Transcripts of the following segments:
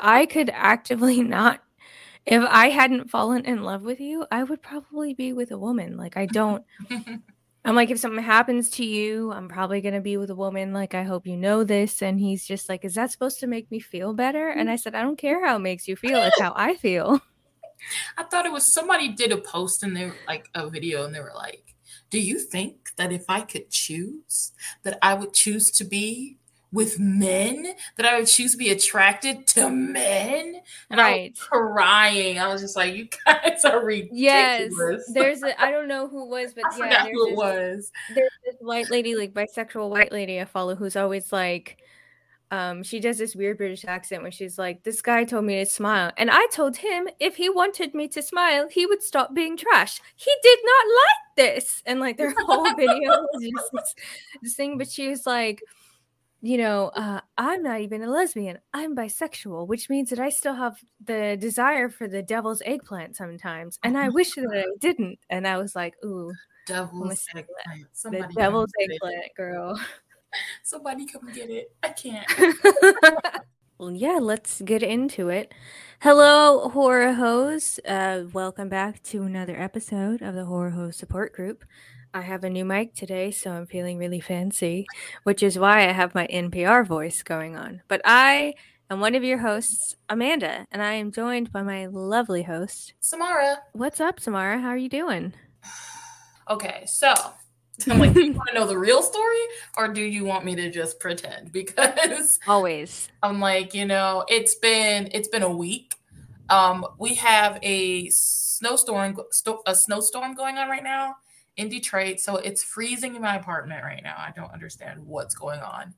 trash. And if I could actively not if I hadn't fallen in love with you, I would probably be with a woman. Like I don't I'm like if something happens to you, I'm probably going to be with a woman like I hope you know this and he's just like is that supposed to make me feel better? And I said I don't care how it makes you feel, it's how I feel. I thought it was somebody did a post and they like a video and they were like, "Do you think that if I could choose that I would choose to be with men that I would choose to be attracted to men. And right. I was crying. I was just like, you guys are ridiculous. Yes. There's a, I don't know who it was, but I yeah, who it this, was. There's this white lady, like bisexual white lady I follow who's always like, um, she does this weird British accent when she's like, This guy told me to smile. And I told him if he wanted me to smile, he would stop being trash. He did not like this. And like their whole video was just this, this thing, but she was like, you know, uh, I'm not even a lesbian. I'm bisexual, which means that I still have the desire for the devil's eggplant sometimes. And I wish that I didn't. And I was like, ooh, devil's eggplant. The devil's eggplant, girl. Somebody come get it. I can't. well, yeah, let's get into it. Hello, horror hoes. Uh, welcome back to another episode of the Horror Hoes Support Group. I have a new mic today, so I'm feeling really fancy, which is why I have my NPR voice going on. But I am one of your hosts, Amanda, and I am joined by my lovely host, Samara. What's up, Samara? How are you doing? Okay, so I'm like, do you want to know the real story or do you want me to just pretend? Because always. I'm like, you know, it's been it's been a week. Um, we have a snowstorm a snowstorm going on right now in Detroit. So it's freezing in my apartment right now. I don't understand what's going on.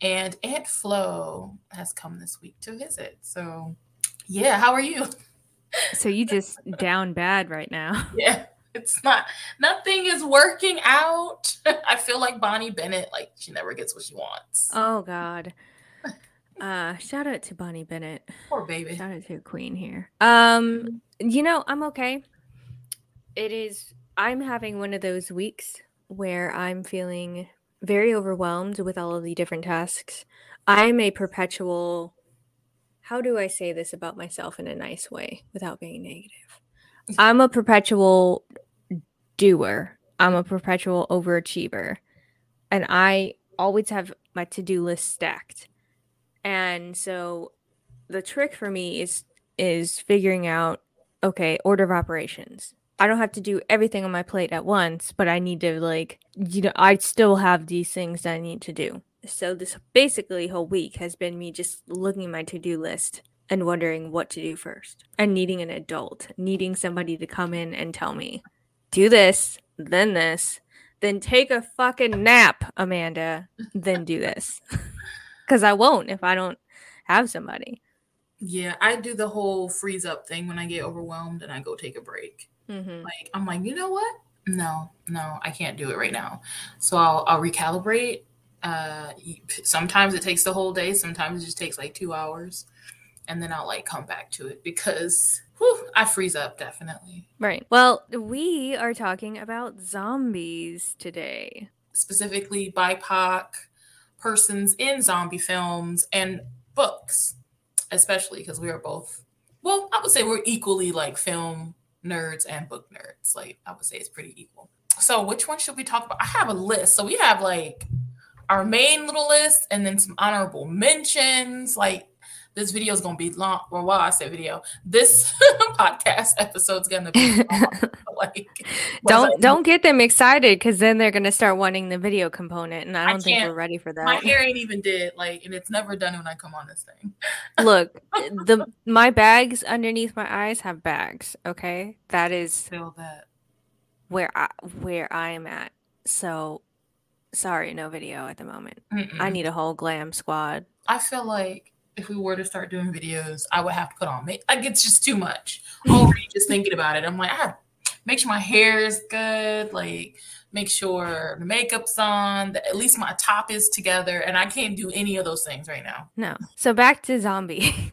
And Aunt Flo has come this week to visit. So, yeah, how are you? So you just down bad right now. Yeah. It's not nothing is working out. I feel like Bonnie Bennett, like she never gets what she wants. Oh God. Uh shout out to Bonnie Bennett. Poor baby. Shout out to queen here. Um, you know, I'm okay. It is I'm having one of those weeks where I'm feeling very overwhelmed with all of the different tasks. I'm a perpetual, how do I say this about myself in a nice way without being negative? I'm a perpetual doer, I'm a perpetual overachiever. And I always have my to do list stacked. And so the trick for me is is figuring out okay order of operations I don't have to do everything on my plate at once, but I need to like you know I still have these things that I need to do. So this basically whole week has been me just looking at my to-do list and wondering what to do first. And needing an adult, needing somebody to come in and tell me, "Do this, then this, then take a fucking nap, Amanda, then do this." Cuz I won't if I don't have somebody. Yeah, I do the whole freeze up thing when I get overwhelmed and I go take a break. Mm-hmm. Like I'm like, you know what? No, no, I can't do it right now. So I'll I'll recalibrate. Uh, sometimes it takes the whole day. Sometimes it just takes like two hours, and then I'll like come back to it because whew, I freeze up definitely. Right. Well, we are talking about zombies today, specifically BIPOC persons in zombie films and books, especially because we are both. Well, I would say we're equally like film nerds and book nerds. Like I would say it's pretty equal. So which one should we talk about? I have a list. So we have like our main little list and then some honorable mentions. Like this video is gonna be long. Well, while I said video, this podcast episode's gonna be long. like don't don't get them excited because then they're gonna start wanting the video component, and I don't I think we're ready for that. My hair ain't even did like, and it's never done when I come on this thing. Look, the my bags underneath my eyes have bags. Okay, that is that where I where I am at. So sorry, no video at the moment. Mm-mm. I need a whole glam squad. I feel like if we were to start doing videos, I would have to put on makeup. Like it's just too much. Already just thinking about it, I'm like, I make sure my hair is good, like make sure the makeup's on, that at least my top is together, and I can't do any of those things right now. No. So back to zombie.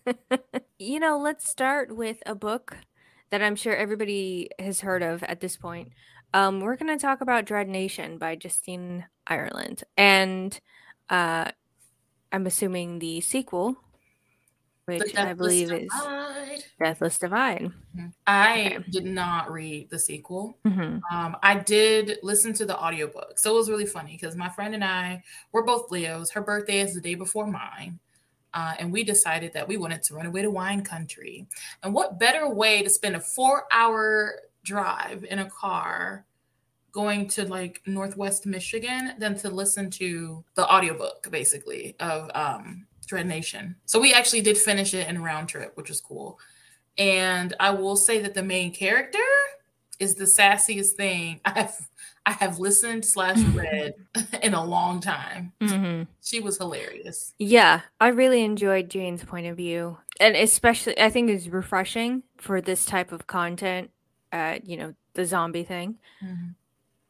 you know, let's start with a book that I'm sure everybody has heard of at this point. Um, we're going to talk about Dread Nation by Justina Ireland. And uh, I'm assuming the sequel, which I believe Divide. is Deathless Divide. Mm-hmm. I okay. did not read the sequel. Mm-hmm. Um, I did listen to the audiobook. So it was really funny because my friend and I were both Leos. Her birthday is the day before mine. Uh, and we decided that we wanted to run away to wine country. And what better way to spend a four hour drive in a car going to like Northwest Michigan than to listen to the audiobook basically of um, Dread Nation. So we actually did finish it in round trip, which was cool. And I will say that the main character is the sassiest thing I've I have listened slash read in a long time. Mm-hmm. She was hilarious. Yeah, I really enjoyed Jane's point of view, and especially I think it's refreshing for this type of content. Uh, you know, the zombie thing. Mm-hmm.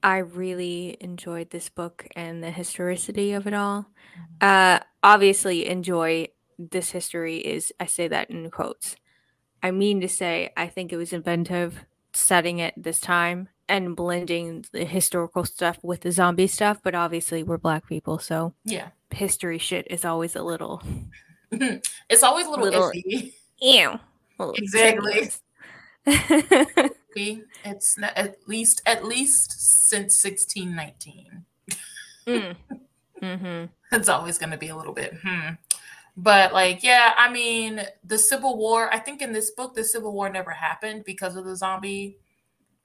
I really enjoyed this book and the historicity of it all. Mm-hmm. Uh, obviously, enjoy this history is I say that in quotes. I mean to say, I think it was inventive setting it this time and blending the historical stuff with the zombie stuff. But obviously, we're black people, so yeah, history shit is always a little. it's always a little, little iffy. Ew. Exactly. it's not, at least at least since 1619. Mm. Mm-hmm. It's always going to be a little bit, hmm. But like, yeah, I mean, the Civil War. I think in this book, the Civil War never happened because of the zombie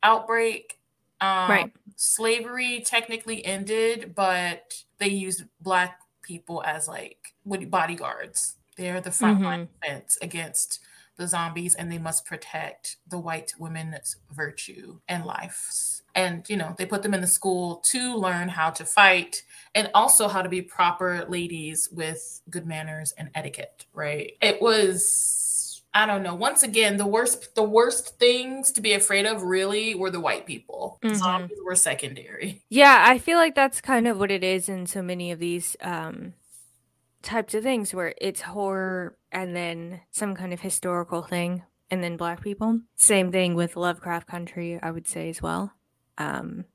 outbreak. Um, right. Slavery technically ended, but they used black people as like bodyguards. They're the frontline mm-hmm. defense against the zombies and they must protect the white women's virtue and lives. And, you know, they put them in the school to learn how to fight and also how to be proper ladies with good manners and etiquette, right? It was, I don't know. Once again, the worst, the worst things to be afraid of really were the white people. Mm-hmm. Zombies were secondary. Yeah, I feel like that's kind of what it is in so many of these um types of things where it's horror and then some kind of historical thing and then black people. Same thing with Lovecraft Country, I would say as well. Um,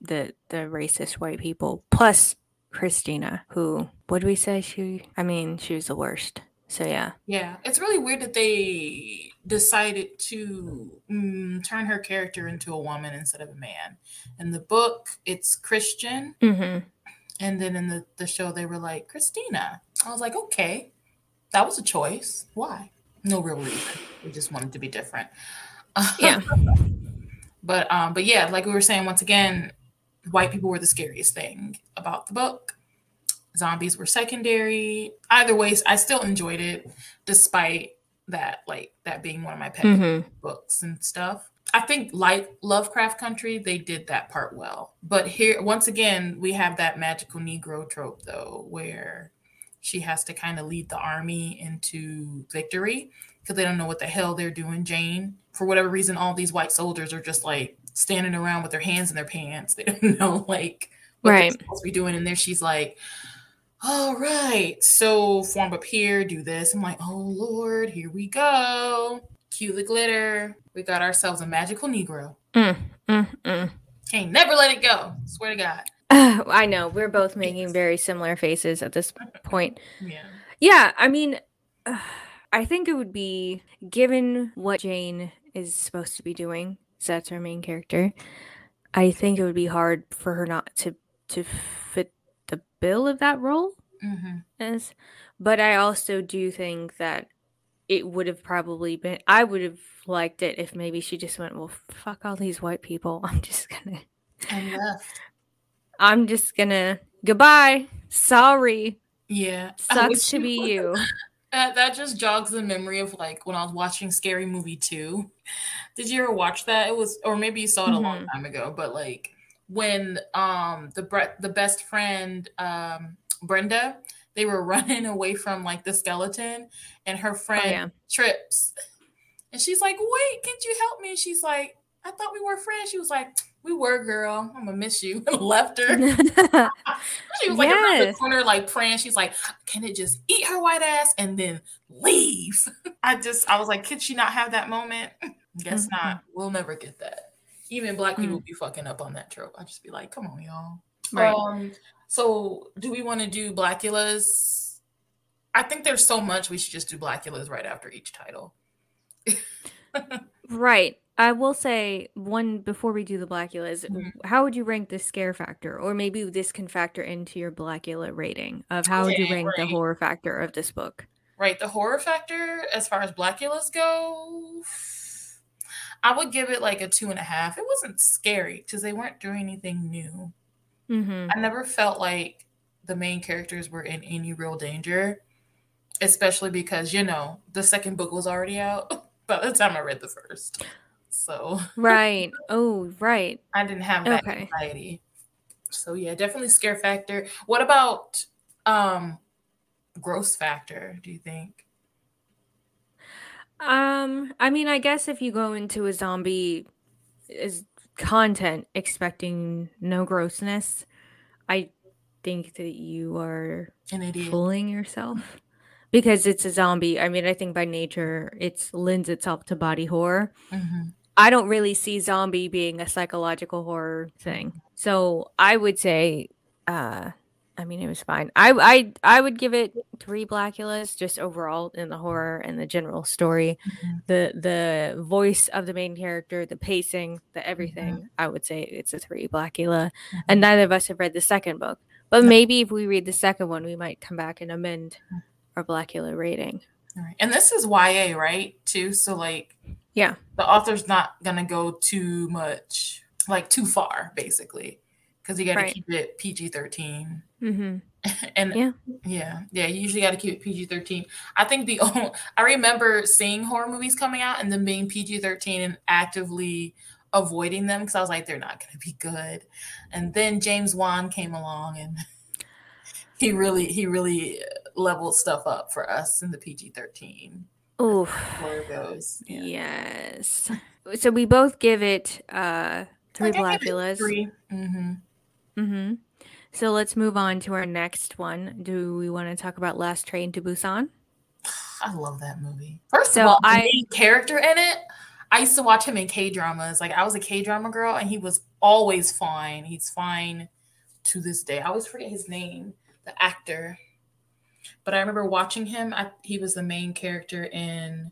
the the racist white people plus Christina, who would we say she? I mean, she was the worst. So yeah. Yeah, it's really weird that they decided to mm, turn her character into a woman instead of a man. In the book, it's Christian. Mm-hmm. And then in the, the show, they were like, Christina. I was like, okay, that was a choice. Why? No real reason. We just wanted to be different. Yeah. but um, but yeah, like we were saying, once again, white people were the scariest thing about the book. Zombies were secondary. Either ways, I still enjoyed it, despite that, like that being one of my pet mm-hmm. books and stuff. I think like Lovecraft Country, they did that part well. But here, once again, we have that magical Negro trope, though, where she has to kind of lead the army into victory because they don't know what the hell they're doing. Jane, for whatever reason, all these white soldiers are just like standing around with their hands in their pants. They don't know like what right. they're supposed to be doing. And there she's like, all right, so form up here, do this. I'm like, oh Lord, here we go. Cue the glitter. We got ourselves a magical Negro. Mm, mm, mm. Can't never let it go. Swear to God. Uh, I know we're both making very similar faces at this point. yeah. Yeah. I mean, uh, I think it would be given what Jane is supposed to be doing. So that's her main character. I think it would be hard for her not to to fit the bill of that role. Mm-hmm. As, but I also do think that it would have probably been I would have liked it if maybe she just went, Well fuck all these white people. I'm just gonna and left. I'm just gonna goodbye. Sorry. Yeah. Sucks to be you. That, that just jogs the memory of like when I was watching Scary Movie 2. Did you ever watch that? It was or maybe you saw it a mm-hmm. long time ago, but like when um the the best friend um Brenda they were running away from like the skeleton and her oh, friend oh, yeah. trips. And she's like wait can't you help me? And she's like i thought we were friends. She was like we were girl. I'm gonna miss you. And left her. She was like yes. around the corner like praying. She's like can it just eat her white ass and then leave? I just i was like could she not have that moment? Guess mm-hmm. not. We'll never get that. Even black people mm-hmm. be fucking up on that trope. I just be like come on y'all. Right. Um, so, do we want to do Blackulas? I think there's so much we should just do Blackulas right after each title. right. I will say one before we do the Blackulas, Mhm. how would you rank the scare factor? Or maybe this can factor into your Blackula rating of how would you rank the horror factor of this book? Right, the horror factor, as far as Blackulas go, I would give it like a two and a half. It wasn't scary because they weren't doing anything new. Mm-hmm. I never felt like the main characters were in any real danger, especially because, you know, the second book was already out by the time I read the first. So Right. Oh, right. I didn't have that Okay. anxiety. So yeah, definitely scare factor. What about um gross factor, do you think? Um, I mean, I guess if you go into a zombie is content expecting no grossness, I think that you are An idiot. fooling yourself because it's a zombie. I mean, I think by nature it's lends itself to body horror. Mhm. I don't really see zombie being a psychological horror thing. So I would say, uh, I mean, it was fine. I I I would give it three Blackulas just overall in the horror and the general story, Mhm. the the voice of the main character, the pacing, the mm-hmm. everything. I would say it's a three Blackula, mm-hmm. and neither of us have read the second book. But maybe if we read the second one, we might come back and amend mm. our Blackula rating. All right. And this is YA, right? Too. So like Yeah. the author's not gonna go too much like too far, basically. Because you gotta Right. keep it PG thirteen. Mm-hmm. and Yeah. yeah, yeah, you usually got to keep it PG thirteen. I think the o- I remember seeing horror movies coming out and them being PG thirteen and actively avoiding them because I was like, they're not going to be good. And then James Wan came along and he really he really leveled stuff up for us in the PG thirteen. Ooh. Where it goes, yeah. Yes. So we both give it uh three I give Blackulas. 3 Mm-hmm. Mm-hmm. So let's move on to our next one. Do we want to talk about Last Train to Busan? I love that movie. First So of all, the I- main character in it, I used to watch him in K dramas. Like I was a K drama girl, and he was always fine. He's fine to this day. I always forget his name, the actor. But I remember watching him. I, he was the main character in,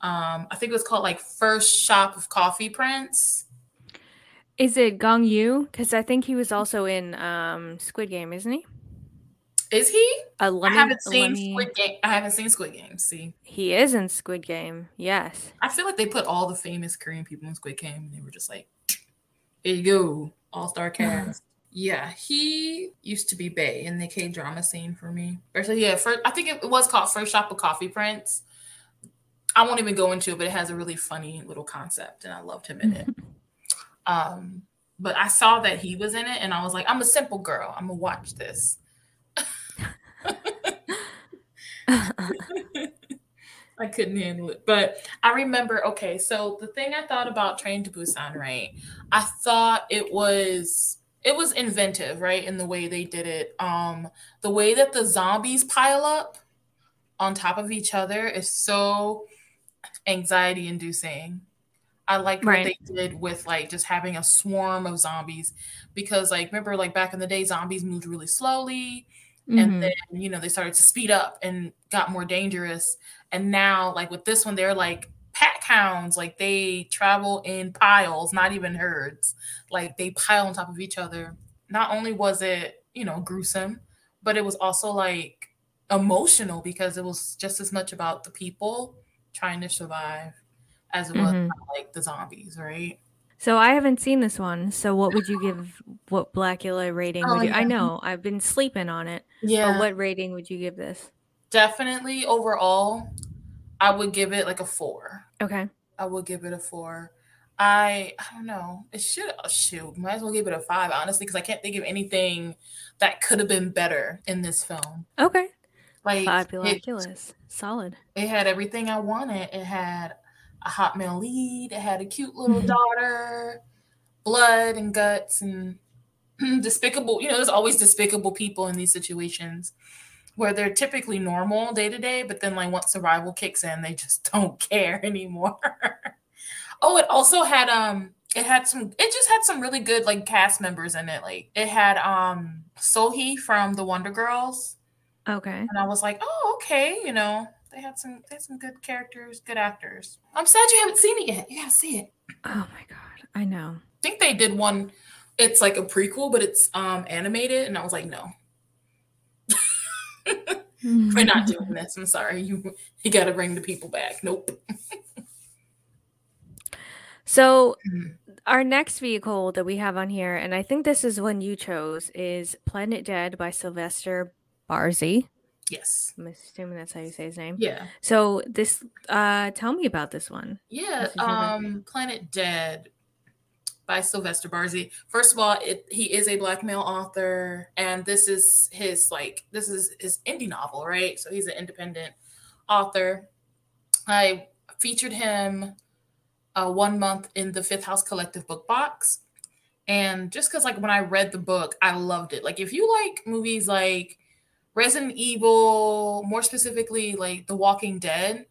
um, I think it was called like First Shop of Coffee Prince. Is it Gong Yoo? Because I think he was also in um Squid Game, isn't he? Is he? Uh, let I haven't seen me- Squid Game. I haven't seen Squid Game. See, He is in Squid Game. Yes. I feel like they put all the famous Korean people in Squid Game, and they were just like, "Here you go, all star cast." yeah, he used to be Bay in the K drama scene for me. Actually, yeah, first, I think it was called First Shop of Coffee Prince. I won't even go into it, but it has a really funny little concept, and I loved him in it. um, but I saw that he was in it, and I was like, "I'm a simple girl. I'm gonna watch this." I couldn't handle it. But I remember, okay, so the thing I thought about Train to Busan, right? I thought it was it was inventive, right? In the way they did it. Um, the way that the zombies pile up on top of each other is so anxiety inducing. I liked Right. what they did with like just having a swarm of zombies because like remember like back in the day zombies moved really slowly Mhm. and then you know they started to speed up and got more dangerous and now like with this one they're like pack hounds like they travel in piles not even herds like they pile on top of each other not only was it you know gruesome but it was also like emotional because it was just as much about the people trying to survive as well Mhm. about, like the zombies right So I haven't seen this one. So what would you give? What Blackula rating Oh, would you? I know I've been sleeping on it. yeah what rating would you give this? definitely overall i would give it like a four Okay. I would give it a four. I I don't know. It should oh, shoot. Might as well give it a five, honestly, because I can't think of anything that could have been better in this film. Okay. Like fabulous, Solid. it had everything I wanted. It had a hot male lead. It had a cute little Mhm. daughter, blood and guts and despicable. You know, there's always despicable people in these situations where they're typically normal day to day, but then like once survival kicks in, they just don't care anymore. oh, it also had um it had some it just had some really good like cast members in it. Like it had um Sohee from the Wonder Girls. Okay. And I was like, oh, okay. You know, they had some they had some good characters, good actors. I'm sad you haven't seen it yet. You gotta see it. Oh my god, I know. I think they did one. It's like a prequel, but it's um animated, and I was like, no, we're not doing this. I'm sorry. You you got to bring the people back. Nope. so our next vehicle that we have on here, and I think this is one you chose, is Planet Dead by Sylvester Barzey. Yes. I'm assuming that's how you say his name. Yeah. So this uh tell me about this one. Yeah. Um Planet Dead by Sylvester Barzey. First of all, it, he is a black male author, and this is his like this is his indie novel, right? So he's an independent author. I featured him uh, one month in the Fifth House Collective book box, and just because like when I read the book, I loved it. Like if you like movies like Resident Evil, more specifically like The Walking Dead,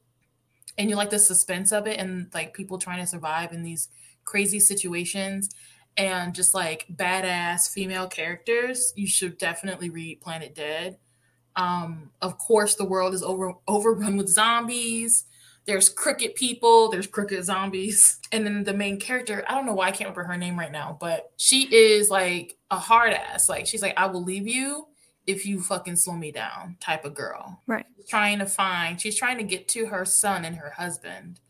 and you like the suspense of it and like people trying to survive in these crazy situations and just like badass female characters, you should definitely read Planet Dead. Um, of course, the world is over overrun with zombies. There's crooked people, there's crooked zombies. And then the main character, I don't know why I can't remember her name right now, but she is like a hard ass. Like she's like, I will leave you if you fucking slow me down type of girl. Right. Trying to find, she's trying to get to her son and her husband.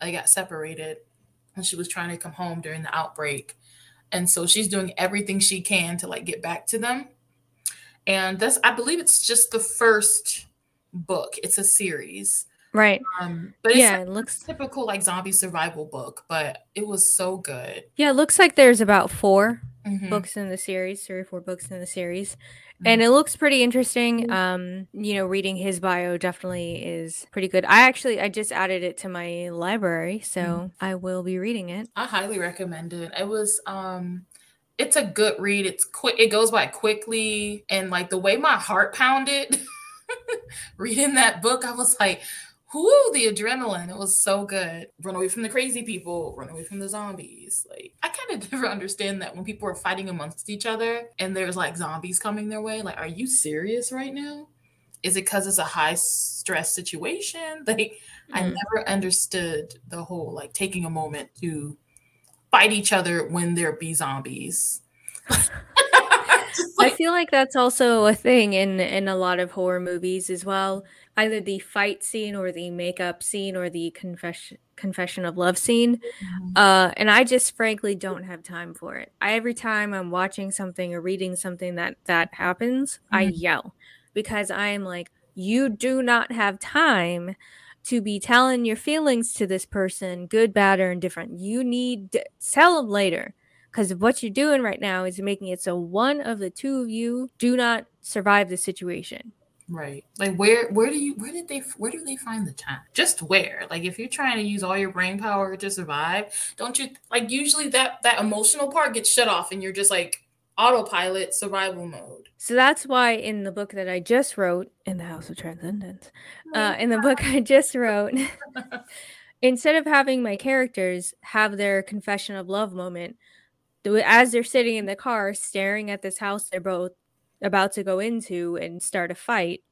They got separated and she was trying to come home during the outbreak. And so she's doing everything she can to like get back to them. And that's I believe it's just the first book. It's a series. Right. Um, but yeah, it looks typical like zombie survival book, but it was so good. Yeah, it looks like there's about 4 mm-hmm. books in the series, three or four books in the series and mm-hmm. it looks pretty interesting. Um you know reading his bio definitely is pretty good. I actually i just added it to my library so mm. i will be reading it. I highly recommend it. It was um it's a good read. It's quick it goes by quickly and like the way my heart pounded reading that book i was like whoo, the adrenaline. It was so good. Run away from the crazy people, run away from the zombies. Like, I kind of never understand that when people are fighting amongst each other and there's like zombies coming their way. Like, are you serious right now? Is it because it's a high stress situation? Like, mm. I never understood the whole like taking a moment to fight each other when there be zombies. I feel like that's also a thing in in a lot of horror movies as well. Either the fight scene or the makeup scene or the confession confession of love scene. Mm-hmm. Uh, and I just frankly don't have time for it. I, every time I'm watching something or reading something that that happens, mm-hmm. I yell because I am like, you do not have time to be telling your feelings to this person, good, bad, or indifferent. You need to tell them later because what you're doing right now is making it so one of the two of you do not survive the situation right. Like where where do you where did they where do they find the time? Just where? Like if you're trying to use all your brain power to survive don't you like usually that that emotional part gets shut off and you're just like autopilot survival mode. So that's why in the book that i just wrote in the house of transcendence uh, in the book i just wrote instead of having my characters have their confession of love moment as they're sitting in the car staring at this house they're both about to go into and start a fight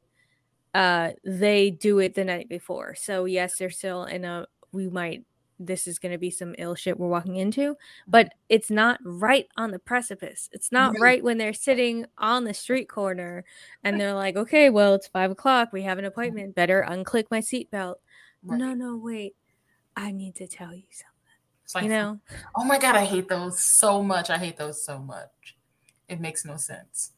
uh they do it the night before so yes they're still in a we might this is going to be some ill shit we're walking into but it's not right on the precipice it's not right, right when they're sitting on the street corner and they're like okay well it's five o'clock we have an appointment better unclick my seatbelt right. no no wait i need to tell you something like, you know? Oh my god, I hate those so much. I hate those so much. It makes no sense.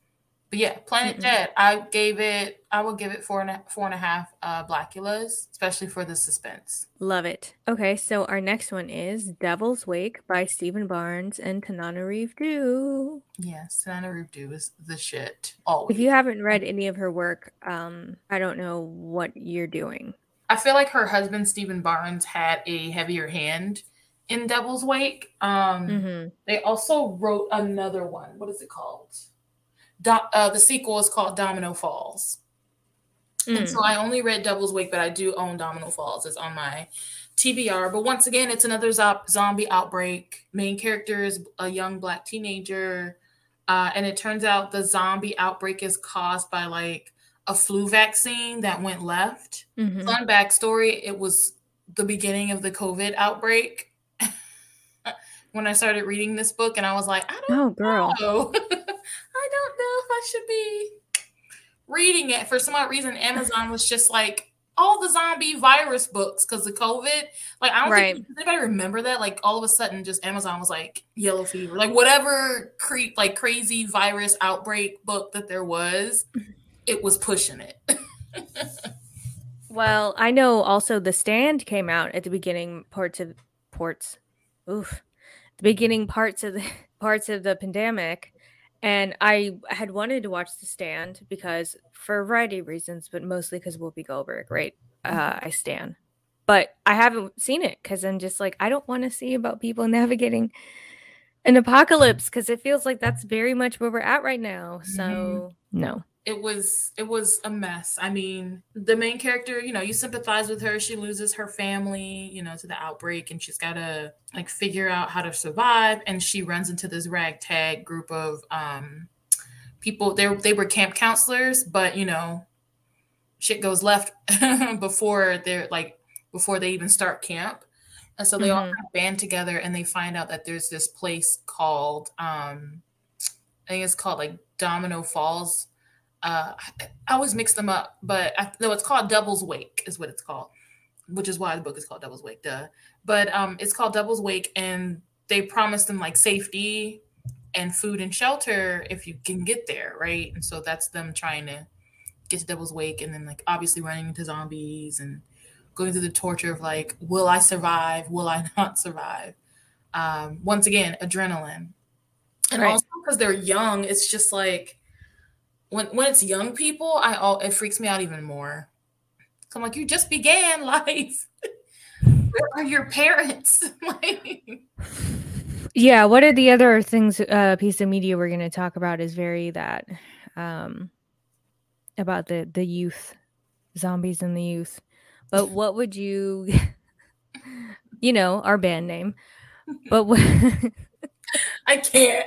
But yeah, Planet mm Dead. I gave it. I would give it four and a, four and a half uh, Blackulas, especially for the suspense. Love it. Okay, so our next one is Devil's Wake by Stephen Barnes and Tananarive Due. Yes, Tananarive Due is the shit. Always. If you haven't read any of her work, um, I don't know what you're doing. I feel like her husband Stephen Barnes had a heavier hand in Devil's Wake. Um, mm-hmm. They also wrote another one. What is it called? Do- uh, the sequel is called Domino Falls. Mm. And so mm. I only read Devil's Wake, but I do own Domino Falls. It's on my TBR. But once again, it's another zo- zombie outbreak. Main character is a young black teenager. Uh, and it turns out the zombie outbreak is caused by like a flu vaccine that went left. Mhm. Fun backstory: it was the beginning of the COVID outbreak when I started reading this book, and I was like, I don't Oh, girl. know. I don't know if I should be reading it. For some odd reason, Amazon was just like all the zombie virus books because of COVID. Like, I don't Right. think anybody remember that. Like, all of a sudden, just Amazon was like yellow fever, like whatever creep, like crazy virus outbreak book that there was, it was pushing it. Well, I know also The Stand came out at the beginning parts of ports. Oof. The beginning parts of the parts of the pandemic. And I had wanted to watch The Stand because for a variety of reasons, but mostly because Whoopi Goldberg, right? Uh, I stand. But I haven't seen it because I'm just like, I don't want to see about people navigating an apocalypse because it feels like that's very much where we're at right now. So, no. It was it was a mess. I mean, the main character, you know, you sympathize with her. She loses her family, you know, to the outbreak, and she's got to like figure out how to survive. And she runs into this ragtag group of um, people. They they were camp counselors, but you know, shit goes left before they're like before they even start camp. And so they all Mhm. kind of band together and they find out that there's this place called um I think it's called like Domino Falls. Uh I, I always mix them up, but I no, it's called Devil's Wake is what it's called, which is why the book is called Devil's Wake, duh. But um it's called Devil's Wake and they promised them like safety and food and shelter if you can get there, right? And so that's them trying to get to Devil's Wake and then like obviously running into zombies and going through the torture of like, will I survive? Will I not survive? Um, once again, adrenaline. And Right. also because they're young, it's just like when when it's young people, I all it freaks me out even more. So I'm like, you just began life. Where are your parents? like, Yeah, what are the other things uh piece of media we're going to talk about is very that um about the the youth zombies and the youth. But what would you you know, our band name. But what I can't.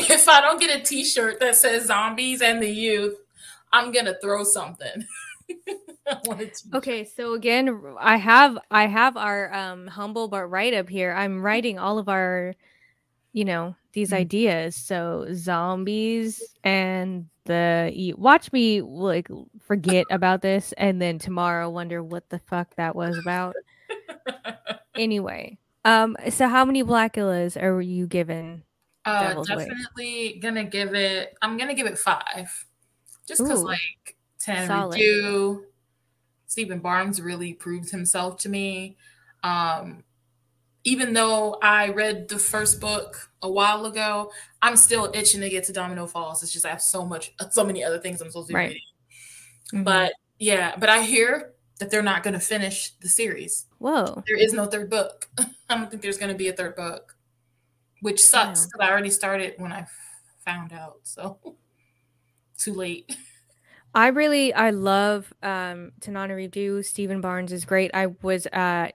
if I don't get a T-shirt that says "Zombies and the Youth," I'm gonna throw something. I want a t-shirt. Okay, so again, I have I have our um humble but right up here. I'm writing all of our you know, these Mhm. ideas. So zombies and the watch me like forget about this and then tomorrow wonder what the fuck that was about. Anyway, um so how many blackulas are you given? Uh, Devil's definitely gonna give it. I'm gonna give it five, just because like ten Solid. review. Stephen Barnes really proved himself to me. Um, even though I read the first book a while ago, I'm still itching to get to Domino Falls. It's just I have so much, so many other things I'm supposed to be Right. reading. Mhm. But yeah, but I hear that they're not going to finish the series. whoa. There is no third book. I don't think there's going to be a third book, which sucks Wow. because I already started when I found out. So too late. I really I love um Tananarive Due. Stephen Barnes is great. I was uh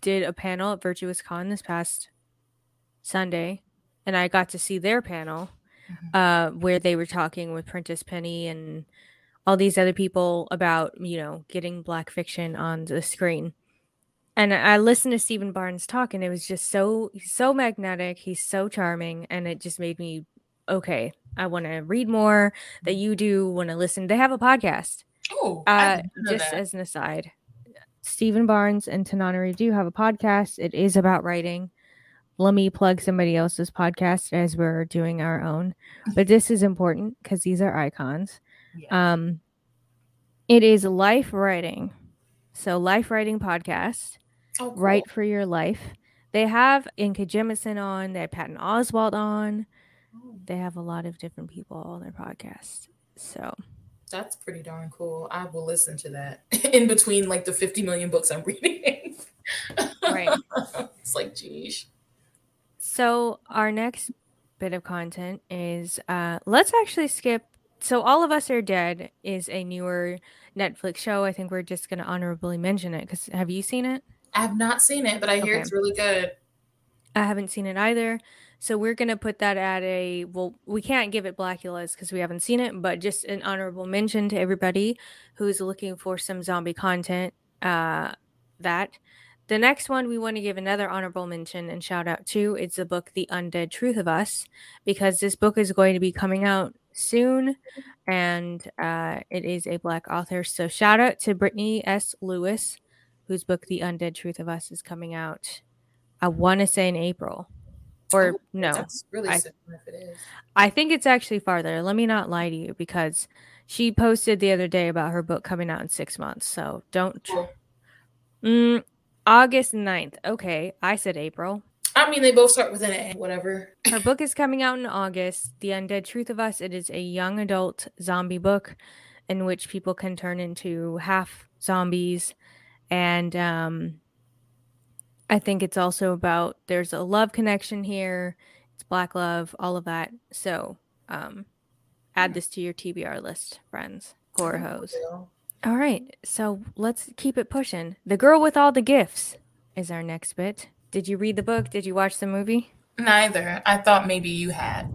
did a panel at Virtuous Con this past Sunday and I got to see their panel Mhm. uh where they were talking with Prentice Penny and all these other people about, you know, getting black fiction on the screen. And I listened to Stephen Barnes talk and it was just so so magnetic, he's so charming and it just made me okay, I want to read more that you do want to listen. They have a podcast. Oh, Uh, just that. as an aside, Stephen Barnes and Tananarive Due have a podcast. It is about writing. Let me plug somebody else's podcast as we're doing our own, but this is important because these are icons. Um, it is life writing, so life writing podcast. Oh, cool. Write for your life. They have N.K. Jemisin on. They have Patton Oswalt on. Oh, They have a lot of different people on their podcast. So That's pretty darn cool. I will listen to that in between like the 50 million books I'm reading. Right. it's like, geez. So our next bit of content is uh let's actually skip so all of us are dead is a newer Netflix show. I think we're just going to honorably mention it cuz have you seen it? I have not seen it, but I hear Okay. it's really good. I haven't seen it either. So we're gonna put that at a well, we can't give it Blackulas because we haven't seen it, but just an honorable mention to everybody who's looking for some zombie content. Uh, that the next one we want to give another honorable mention and shout out to it's the book The Undead Truth of Us because this book is going to be coming out soon and uh, it is a black author. So shout out to Brittany S. Lewis, whose book The Undead Truth of Us is coming out. I want to say in April. Or oh, no. That's really I, if it is. I think it's actually farther. Let me not lie to you because she posted the other day about her book coming out in six months. So don't. Mm, August 9th. Okay. I said April. I mean, they both start with an A, whatever. Her book is coming out in August. The Undead Truth of Us. It is a young adult zombie book in which people can turn into half zombies. And um, I think it's also about there's a love connection here. It's black love, all of that. So um, add this to your TBR list, friends. Horror hose. All right. So let's keep it pushing. The Girl with All the Gifts is our next bit. Did you read the book? Did you watch the movie? Neither. I thought maybe you had.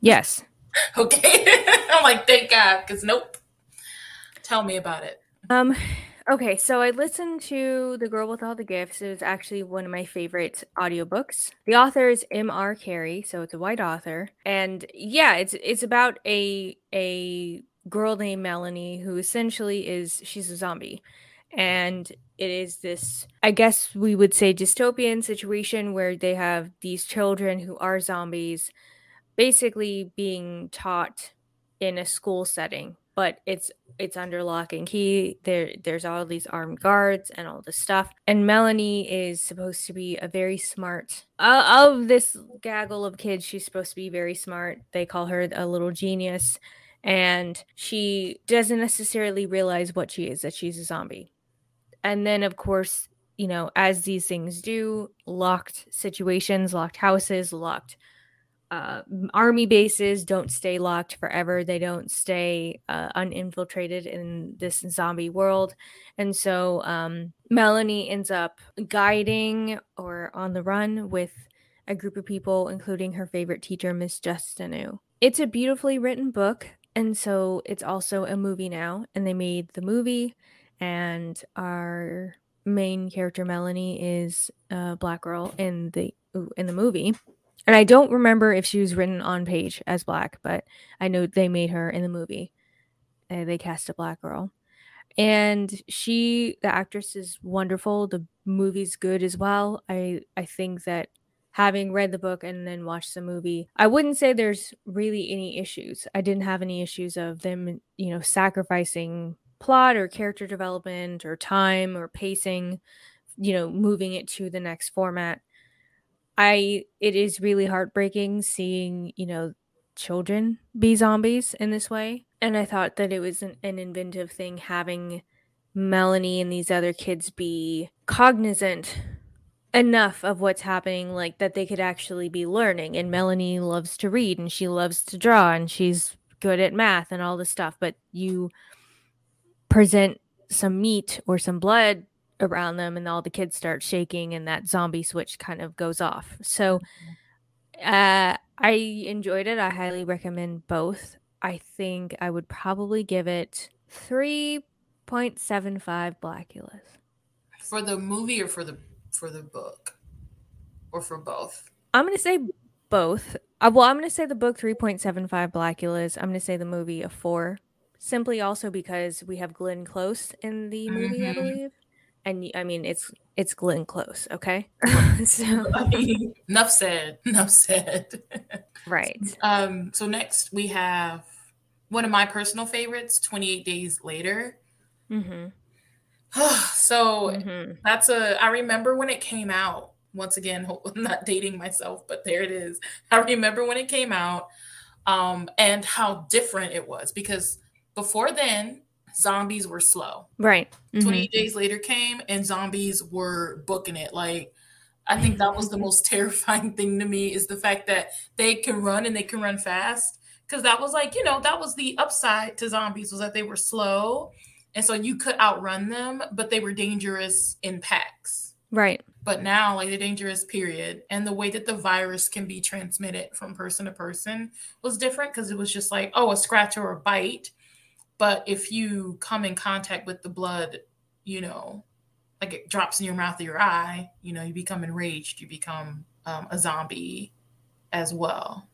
Yes. okay. I'm like, thank God, because nope. Tell me about it. Um, okay, so I listened to The Girl with All the Gifts. It was actually one of my favorite audiobooks. The author is M.R. Carey, so it's a white author. And yeah, it's it's about a a girl named Melanie who essentially is she's a zombie and it is this i guess we would say dystopian situation where they have these children who are zombies basically being taught in a school setting but it's it's under lock and key. There there's all these armed guards and all this stuff. And melanie is supposed to be a very smart uh, of this gaggle of kids she's supposed to be very smart. They call her a little genius. And she doesn't necessarily realize what she is that she's a zombie. And then of course you know as these things do locked situations locked houses locked uh, army bases don't stay locked forever. They don't stay uh, uninfiltrated in this zombie world. And so um, melanie ends up guiding or on the run with a group of people including her favorite teacher miss Justineau. It's a beautifully written book and so it's also a movie now. And they made the movie and our main character Melanie is a black girl in the in the movie. And I don't remember if she was written on page as black, but I know they made her in the movie. Uh, they cast a black girl. And she the actress is wonderful. The movie's good as well. I I think that having read the book and then watched the movie, I wouldn't say there's really any issues. I didn't have any issues of them, you know, sacrificing plot or character development or time or pacing, you know, moving it to the next format. I it is really heartbreaking seeing, you know, children be zombies in this way. And I thought that it was an, an inventive thing having Melanie and these other kids be cognizant enough of what's happening like that they could actually be learning and melanie loves to read and she loves to draw and she's good at math and all this stuff but you present some meat or some blood around them and all the kids start shaking and that zombie switch kind of goes off. So mm-hmm. uh, i enjoyed it. I highly recommend both. I think i would probably give it 3.75 blackulas for the movie or for the for the book? Or for both? I'm going to say both. Uh, well i'm going to say the book 3.75 blackulas. I'm going to say the movie a 4 simply also because we have Glenn Close in the movie, mm-hmm. I believe. And I mean, it's it's Glenn Close, okay? so enough said. Enough said. right. Um. So next we have one of my personal favorites, Twenty Eight Days Later. Mm-hmm. so mm-hmm. that's a. I remember when it came out. Once again, I'm not dating myself, but there it is. I remember when it came out, um, and how different it was because before then, zombies were slow. Right. Mm-hmm. 28 days later came and zombies were booking it. Like, I think that was the most terrifying thing to me is the fact that they can run and they can run fast. Cause that was like, you know, that was the upside to zombies was that they were slow. And so you could outrun them, but they were dangerous in packs. Right. But now, like the dangerous period and the way that the virus can be transmitted from person to person was different because it was just like, oh, a scratch or a bite. But if you come in contact with the blood, you know, like it drops in your mouth or your eye, you know, you become enraged, you become um, a zombie as well.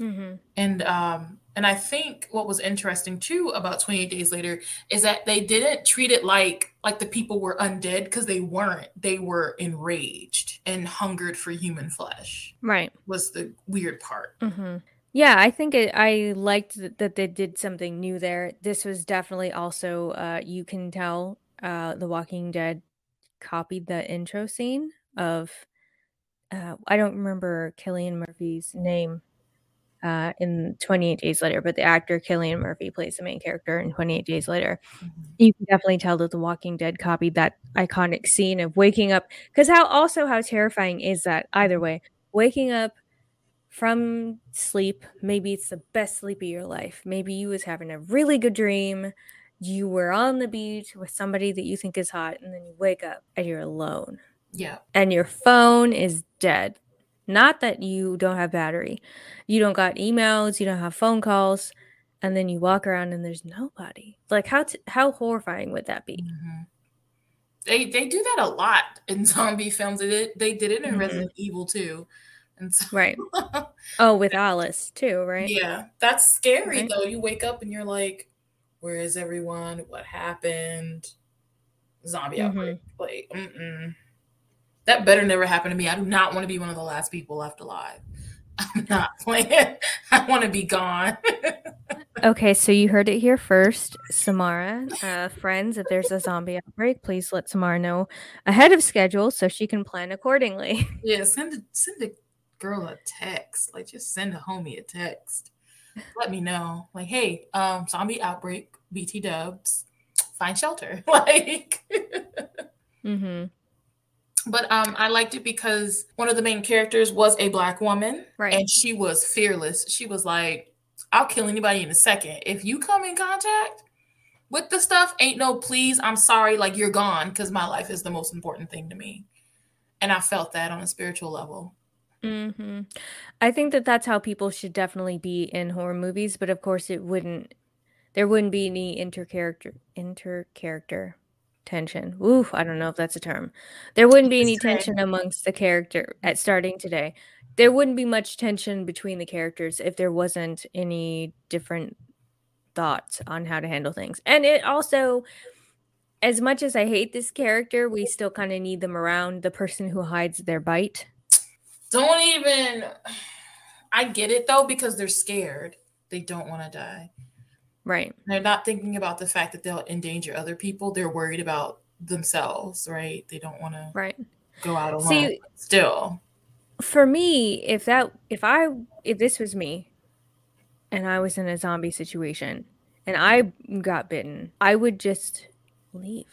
Mm-hmm. And um, and I think what was interesting too about 28 Days Later is that they didn't treat it like like the people were undead because they weren't. They were enraged and hungered for human flesh. Right. Was the weird part. Mm-hmm. Yeah, I think it, I liked that they did something new there. This was definitely also uh, you can tell uh, The Walking Dead copied the intro scene of uh, I don't remember Cillian Murphy's name uh, in 28 Days Later, but the actor Cillian Murphy plays the main character in 28 Days Later. Mm-hmm. You can definitely tell that The Walking Dead copied that iconic scene of waking up. Because how also how terrifying is that? Either way, waking up from sleep, maybe it's the best sleep of your life. Maybe you was having a really good dream. You were on the beach with somebody that you think is hot, and then you wake up and you're alone. Yeah. And your phone is dead. Not that you don't have battery. You don't got emails, you don't have phone calls, and then you walk around and there's nobody. Like how t- how horrifying would that be? Mm-hmm. They they do that a lot in zombie films. They did, they did it in mm-hmm. Resident Evil too. And so, right. oh, with Alice too, right? Yeah. That's scary though. You wake up and you're like, where is everyone? What happened? Zombie mm-hmm. outbreak. Like, mm-mm. That better never happen to me. I do not want to be one of the last people left alive. I'm not playing. I want to be gone. okay, so you heard it here first. Samara, uh, friends, if there's a zombie outbreak, please let Samara know ahead of schedule so she can plan accordingly. Yeah, send a, send a girl a text. Like, just send a homie a text. Let me know. Like, hey, um, zombie outbreak, BT dubs, find shelter. Like, mm-hmm. But um, I liked it because one of the main characters was a black woman, right? And she was fearless. She was like, "I'll kill anybody in a second if you come in contact with the stuff. Ain't no please, I'm sorry, like you're gone because my life is the most important thing to me." And I felt that on a spiritual level. Mm-hmm. I think that that's how people should definitely be in horror movies, but of course, it wouldn't. There wouldn't be any intercharacter intercharacter tension. Oof, I don't know if that's a term. There wouldn't be any tension amongst the character at starting today. There wouldn't be much tension between the characters if there wasn't any different thoughts on how to handle things. And it also as much as I hate this character, we still kind of need them around the person who hides their bite. Don't even I get it though because they're scared. They don't want to die. Right. They're not thinking about the fact that they'll endanger other people. They're worried about themselves, right? They don't want to right go out alone. See, still, for me, if that if I if this was me, and I was in a zombie situation, and I got bitten, I would just leave.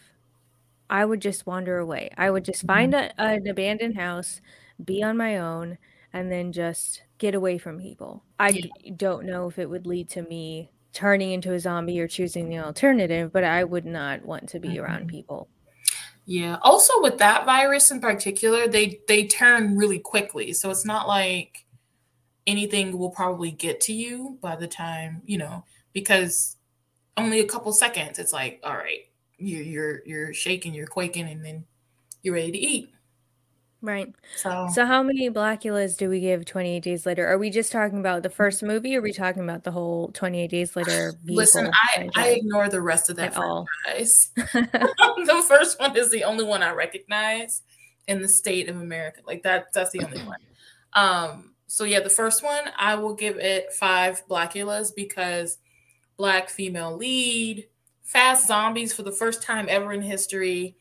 I would just wander away. I would just find mm-hmm. a, an abandoned house, be on my own, and then just get away from people. I yeah. don't know if it would lead to me turning into a zombie or choosing the alternative, but I would not want to be mm-hmm. around people. Yeah. Also with that virus in particular, they they turn really quickly. So it's not like anything will probably get to you by the time, you know, because only a couple seconds it's like, all right, you you're you're shaking, you're quaking and then you're ready to eat. Right. So, so how many Blackulas do we give 28 Days Later? Are we just talking about the first movie or are we talking about the whole 28 Days Later? Listen, I, I ignore the rest of that franchise. the first one is the only one I recognize in the state of America. Like that, that's the only one. Um, so yeah, the first one, I will give it five Blackulas because black female lead, fast zombies for the first time ever in history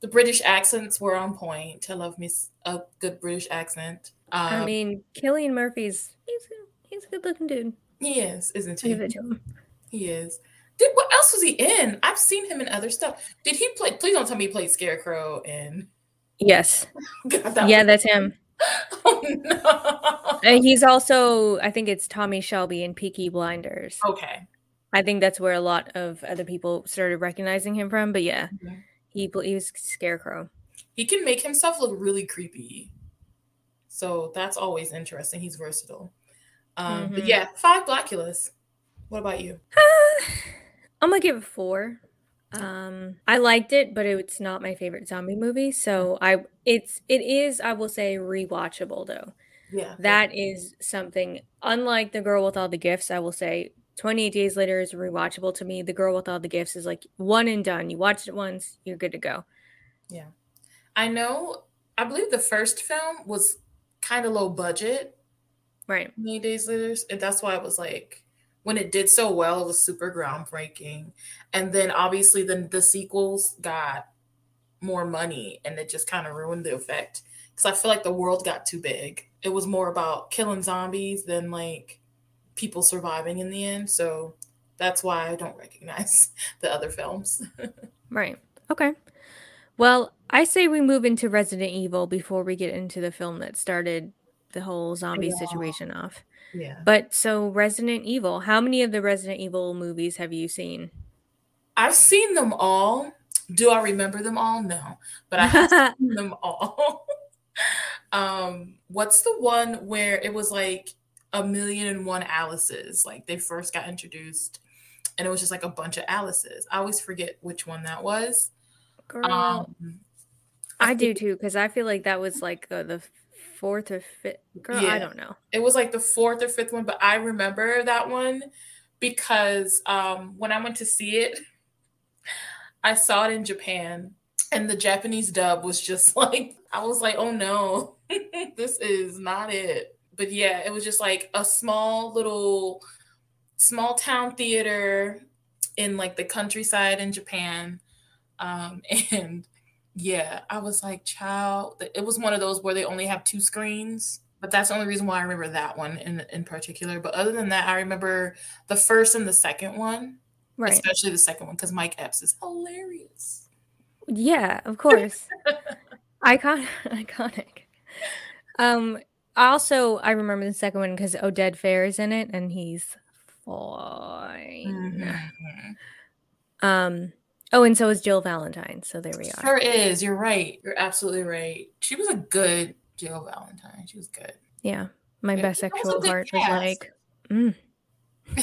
the British accents were on point. I love me a good British accent. Um, I mean, Cillian Murphy's he's he's a good looking dude. He is, isn't he? Give it to him. He is. Did what else was he in? I've seen him in other stuff. Did he play? Please don't tell me he played Scarecrow in. Yes. God, that yeah, that's him. Oh no. And he's also, I think it's Tommy Shelby in Peaky Blinders. Okay. I think that's where a lot of other people started recognizing him from. But yeah. Mm-hmm. He he was Scarecrow. he can make himself look really creepy. So that's always interesting. He's versatile. Um, mm-hmm. But yeah, five Blackulas. What about you? I'm gonna give it four. Um, I liked it, but it's not my favorite zombie movie. So I, it's it is I will say rewatchable though. Yeah, that is something. Unlike the girl with all the gifts, I will say 28 Days Later is rewatchable to me. The Girl with All the Gifts is like one and done. You watched it once, you're good to go. Yeah. I know, I believe the first film was kind of low budget. Right. 28 Days Later. And that's why it was like, when it did so well, it was super groundbreaking. And then obviously, then the sequels got more money and it just kind of ruined the effect. Because I feel like the world got too big. It was more about killing zombies than like people surviving in the end. So that's why I don't recognize the other films. right. Okay. Well, I say we move into Resident Evil before we get into the film that started the whole zombie yeah. situation off. Yeah. But so Resident Evil, how many of the Resident Evil movies have you seen? I've seen them all. Do I remember them all? No, but I have seen them all. um, what's the one where it was like a million and one Alice's. Like they first got introduced, and it was just like a bunch of Alice's. I always forget which one that was. Girl, um, I, I do too because I feel like that was like uh, the fourth or fifth. Girl, yeah. I don't know. It was like the fourth or fifth one, but I remember that one because um, when I went to see it, I saw it in Japan, and the Japanese dub was just like I was like, oh no, this is not it but yeah, it was just like a small little small town theater in like the countryside in Japan. Um, and yeah, I was like, child, it was one of those where they only have two screens. But that's the only reason why I remember that one in in particular. But other than that, I remember the first and the second one, right? Especially the second one because Mike Epps is hilarious. Yeah, of course, icon iconic. Um, also, I remember the second one because Oded Fehr is in it, and he's fine. Mm-hmm. Um. Oh, and so is Jill Valentine. So there we are. Sure is. You're right. You're absolutely right. She was a good Jill Valentine. She was good. Yeah, my bisexual heart was like, mm.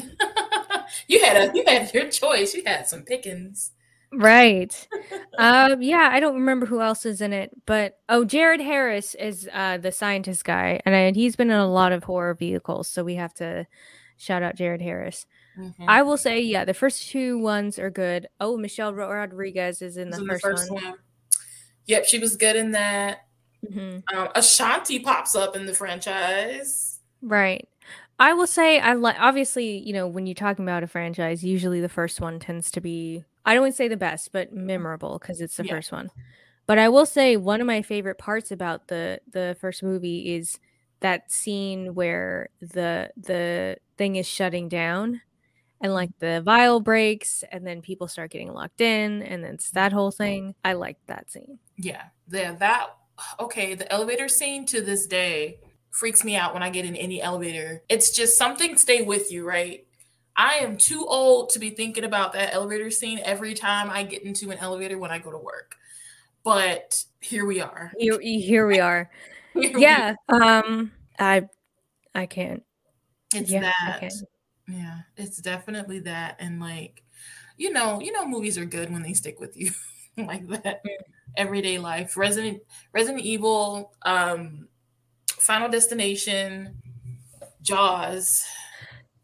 you had a you had your choice. You had some pickings. Right. um, yeah, I don't remember who else is in it, but oh, Jared Harris is uh, the scientist guy, and I, he's been in a lot of horror vehicles, so we have to shout out Jared Harris. Mm-hmm. I will say, yeah, the first two ones are good. Oh, Michelle Rodriguez is in the, in first, the first one. one. Yep, she was good in that. Mm-hmm. Um, Ashanti pops up in the franchise. Right. I will say I like obviously, you know, when you're talking about a franchise, usually the first one tends to be I don't say the best, but memorable because it's the yeah. first one. But I will say one of my favorite parts about the the first movie is that scene where the the thing is shutting down and like mm-hmm. the vial breaks and then people start getting locked in and then it's that whole thing. I like that scene. Yeah. Yeah, that okay, the elevator scene to this day freaks me out when I get in any elevator. It's just something stay with you, right? I am too old to be thinking about that elevator scene every time I get into an elevator when I go to work. But here we are. Here, here we are. here yeah. We are. Um I I can't. It's yeah, that. Yeah, it's definitely that and like you know, you know movies are good when they stick with you like that. Mm. Everyday life. Resident Resident Evil um Final Destination, Jaws.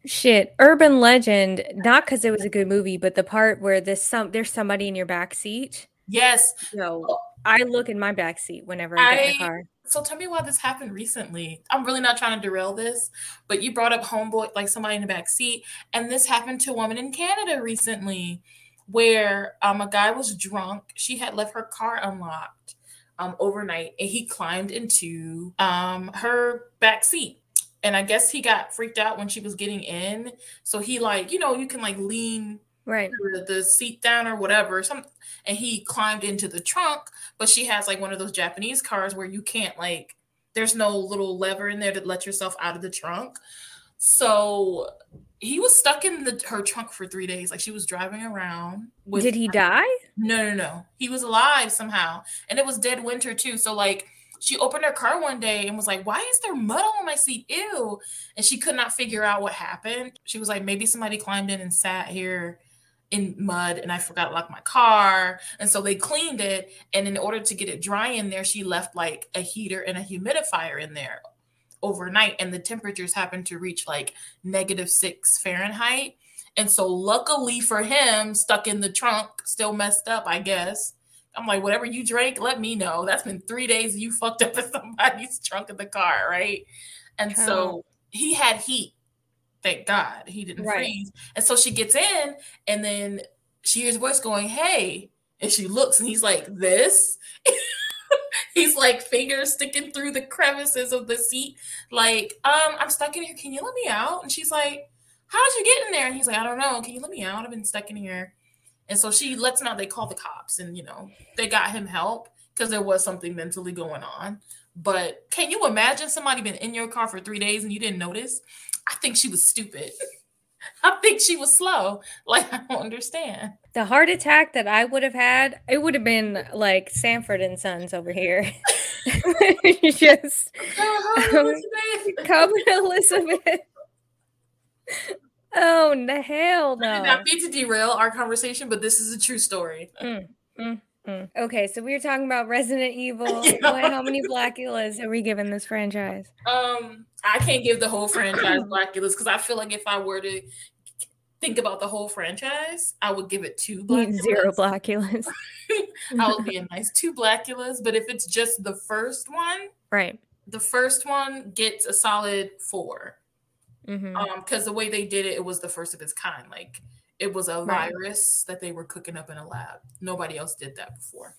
Shit, urban legend. Not because it was a good movie, but the part where this some there's somebody in your back seat. Yes. No, I look in my back seat whenever I, I get in the car. So tell me why this happened recently. I'm really not trying to derail this, but you brought up homeboy, like somebody in the back seat, and this happened to a woman in Canada recently, where um a guy was drunk. She had left her car unlocked um overnight, and he climbed into um her back seat and I guess he got freaked out when she was getting in. So he like, you know, you can like lean right the, the seat down or whatever. Some and he climbed into the trunk, but she has like one of those Japanese cars where you can't like there's no little lever in there to let yourself out of the trunk. So he was stuck in the her trunk for three days. Like she was driving around. Did he die? No, no, no. He was alive somehow. And it was dead winter too. So like she opened her car one day and was like, Why is there mud on my seat? Ew. And she could not figure out what happened. She was like, Maybe somebody climbed in and sat here in mud and I forgot to lock my car. And so they cleaned it. And in order to get it dry in there, she left like a heater and a humidifier in there overnight. And the temperatures happened to reach like negative six Fahrenheit. And so luckily for him, stuck in the trunk, still messed up, I guess. I'm like, whatever you drank, let me know. That's been three days you fucked up in somebody's trunk of the car, right? And so he had heat. Thank God he didn't right. freeze. And so she gets in, and then she hears voice going, Hey. And she looks, and he's like, This? he's like fingers sticking through the crevices of the seat, like, um, I'm stuck in here. Can you let me out? And she's like, How did you get in there? And he's like, I don't know. Can you let me out? I've been stuck in here. And so she lets him out. They call the cops, and you know they got him help because there was something mentally going on. But can you imagine somebody been in your car for three days and you didn't notice? I think she was stupid. I think she was slow. Like I don't understand. The heart attack that I would have had, it would have been like Sanford and Sons over here. Just um, come Elizabeth. Oh no, hell no! I did not mean to derail our conversation, but this is a true story. Mm, mm, mm. Okay, so we were talking about Resident Evil. yeah. what, how many Blackulas are we giving this franchise? Um, I can't give the whole franchise Blackulas because I feel like if I were to think about the whole franchise, I would give it two Blackulas. Zero Blackulas. I would be a nice two Blackulas, but if it's just the first one, right? The first one gets a solid four. Mm-hmm. Um, because the way they did it, it was the first of its kind. Like it was a right. virus that they were cooking up in a lab. Nobody else did that before.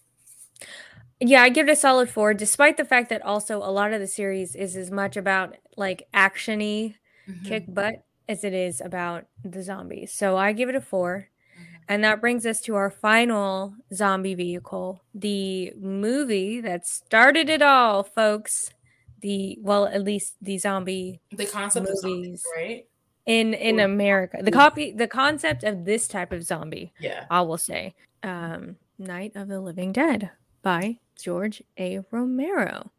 Yeah, I give it a solid four, despite the fact that also a lot of the series is as much about like actiony mm-hmm. kick butt as it is about the zombies. So I give it a 4 mm-hmm. And that brings us to our final zombie vehicle, the movie that started it all, folks the well at least the zombie the concept movies, of zombies, right? in in america. The copy the concept of this type of zombie yeah. I will say um night of the living dead by george a. Romero.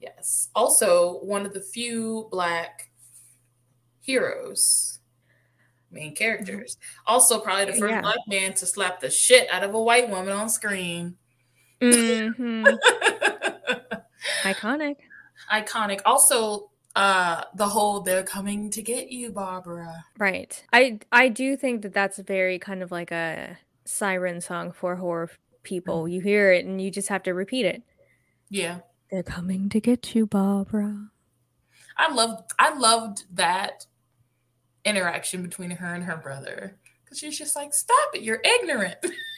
Yes. Also one of the few black heroes main characters. Also probably the first yeah. black man to slap the shit out of a white woman on screen. Mm-hmm. iconic iconic. Also, uh the whole they're coming to get you barbara. Right. I i do think that that's very kind of like a siren song for horror people. Mm-hmm. you hear it and you just have to repeat it. Yeah. They're coming to get you barbara. I loved i loved that interaction between her and her brother. Because she's just like stop it you're ignorant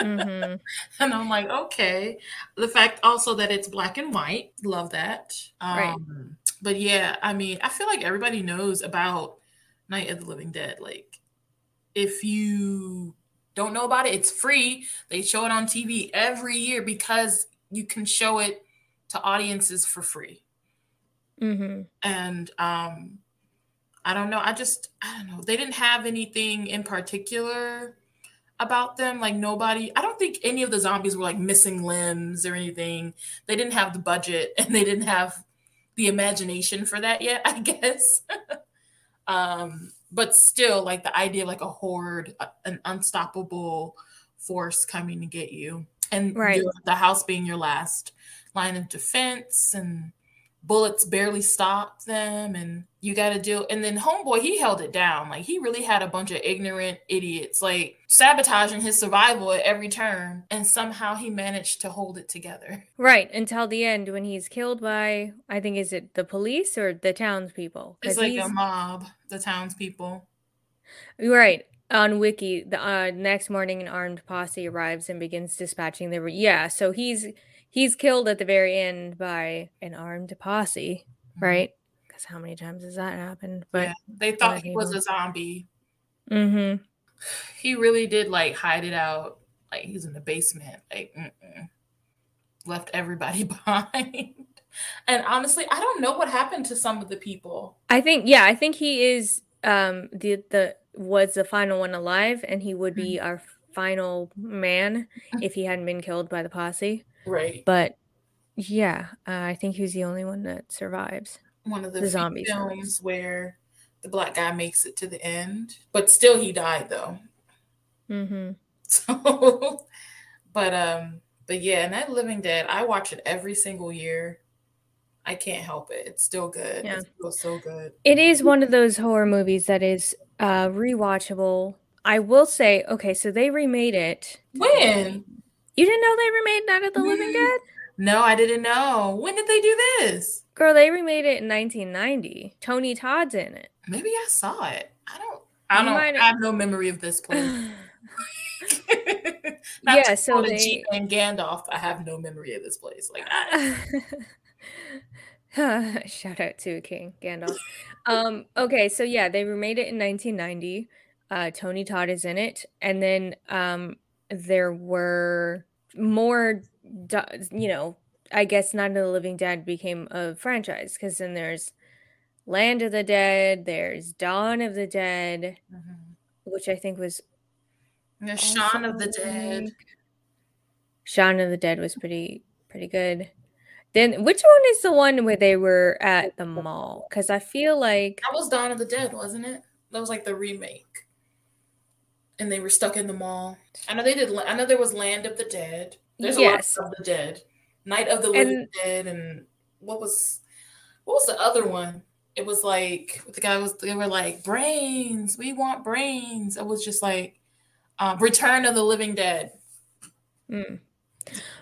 mm-hmm. and I'm like, okay. The fact also that it's black and white, love that. Um, right. But yeah, I mean, I feel like everybody knows about Night of the Living Dead. Like, if you don't know about it, it's free. They show it on TV every year because you can show it to audiences for free. Mm-hmm. And um, I don't know. I just I don't know. They didn't have anything in particular about them. Like nobody, I don't think any of the zombies were like missing limbs or anything. They didn't have the budget and they didn't have the imagination for that yet, I guess. um, but still, like the idea of like a horde, an unstoppable force coming to get you, and right. the house being your last line of defense, and bullets barely stopped them and you got to deal and then homeboy he held it down. Like he really had a bunch of ignorant idiots like sabotaging his survival at every turn and somehow he managed to hold it together. Right until the end when he's killed by i think is it the police or the townspeople? It's like a mob the townspeople. Right on wiki the uh, next morning an armed posse arrives and begins dispatching the yeah so he's he's killed at the very end by an armed posse, mm-hmm. right? Because how many times has that happened? But yeah, they thought he was a zombie. Mm-hmm. He really did like hide it out. Like he's in the basement. Like mm-mm. left everybody behind. and honestly, I don't know what happened to some of the people. I think yeah, I think he is um the the was the final one alive, and he would be mm-hmm. our final man if he hadn't been killed by the posse. Right. But yeah, uh, I think he's the only one that survives. One of the, The few zombies films where the black guy makes it to the end, but still he died though. Mm-hmm. So, but um, but yeah, and that Living Dead, I watch it every single year. I can't help it. It's still good. Yeah. It's still so good. It is one of those horror movies that is uh, rewatchable. I will say, okay, so they remade it. When? You didn't know they remade Night of the Living. Dead? No, I didn't know. When did they do this? Girl, they remade it in 1990. Tony Todd's in it. Maybe I saw it. I don't. I don't. might- I have no memory of this place. Not Yeah, so they- and Gandalf. I have no memory of this place. Like I, Shout out to King Gandalf. Um, okay, so yeah, they remade it in 1990. Uh, Tony Todd is in it, and then um, there were more. You know, I guess Night of the Living Dead became a franchise because then there's Land of the Dead, there's Dawn of the Dead, Mhm. which I think was There's Shaun of the Dead. Shaun of the Dead was pretty pretty good. Then which one is the one where they were at the mall? Because I feel like That was Dawn of the Dead, wasn't it? That was like the remake. And they were stuck in the mall. I know they did. I know there was Land of the Dead. There's Yes. a lot of the Dead, Night of the Living And- Dead, and what was what was the other one? It was like the guy was. They were like brains. We want brains. It was just like um, Return of the Living Dead. mm.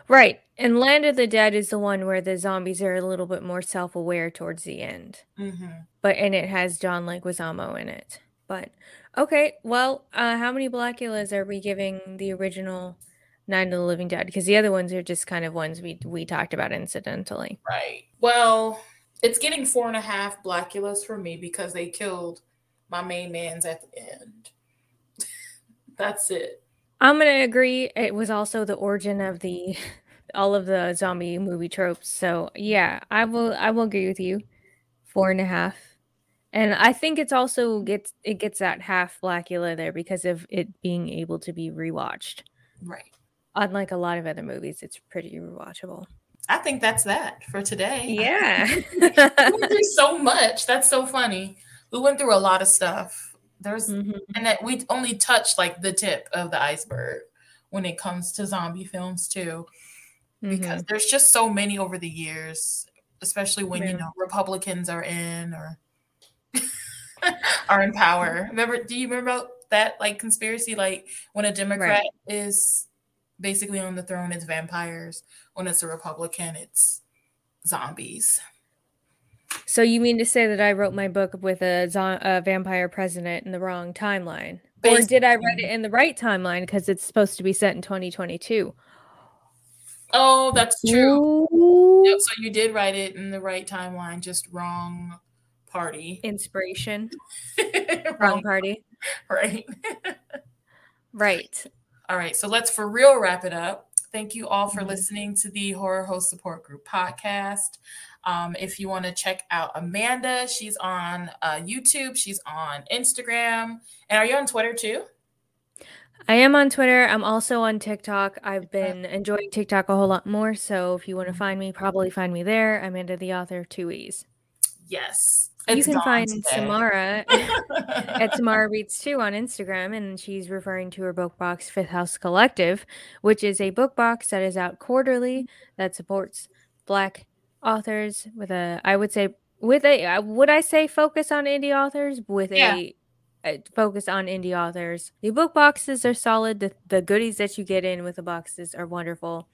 right. And Land of the Dead is the one where the zombies are a little bit more self aware towards the end. hmm But and it has John Leguizamo in it. But okay, well, uh, how many Blackulas are we giving the original Night of the Living Dead? Because the other ones are just kind of ones we we talked about incidentally. Right. Well, it's getting four and a half Blackulas for me because they killed my main man's at the end. That's it. I'm gonna agree. It was also the origin of the all of the zombie movie tropes. So yeah, I will I will agree with you. Four and a half. And I think it's also gets it gets that half Blackula there because of it being able to be rewatched. Right. Unlike a lot of other movies, it's pretty rewatchable. I think that's that for today. Yeah. we went through so much. That's so funny. We went through a lot of stuff. There's Mhm. and that we only touched like the tip of the iceberg when it comes to zombie films too. Because Mhm. there's just so many over the years, especially when Yeah. you know Republicans are in or are in power. Remember, do you remember that like conspiracy? Like when a Democrat is basically on the throne, it's vampires. When it's a Republican, it's zombies. So you mean to say that I wrote my book with a, zo- a vampire president in the wrong timeline? Or did I write it in the right timeline because it's supposed to be set in 2022? Oh, that's true. Yep, so you did write it in the right timeline, just wrong party. Inspiration. wrong, Wrong party. right. Right. All right, so let's for real wrap it up. Thank you all for Mhm. listening to the Horror Hoes Support Group podcast. Um, if you want to check out Amanda, she's on uh, YouTube, she's on Instagram, and are you on Twitter too? I am on Twitter. I'm also on TikTok. I've been enjoying TikTok a whole lot more. So if you want to find me, probably find me there. Amanda the author, two E's. Yes. You It's can find today. Samara at Samara Reads 2 on Instagram, and she's referring to her book box Fifth House Collective, which is a book box that is out quarterly that supports Black authors with a, I would say, with a, would I say focus on indie authors? With Yeah. a, a focus on indie authors. The book boxes are solid. The, the goodies that you get in with the boxes are wonderful.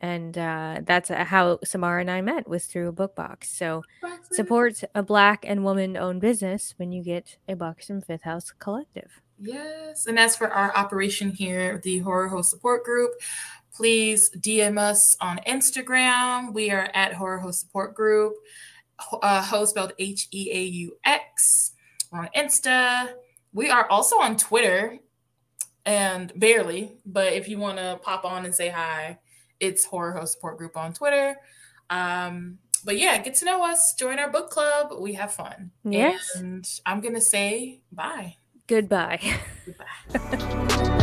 And uh, that's uh, how Samara and I met was through a book box. So support a black and woman owned business when you get a box from Fifth House Collective. Yes. And as for our operation here, the Horror Hoes Support Group, please DM us on Instagram. We are at Horror Hoes Support Group. Uh, hoes spelled H E A U X. We're on Insta. We are also on Twitter and barely, but if you want to pop on and say hi, it's Horror Hoes Support Group on Twitter. Um, but yeah, get to know us, join our book club. We have fun. Yes. And I'm going to say bye. Goodbye. Goodbye.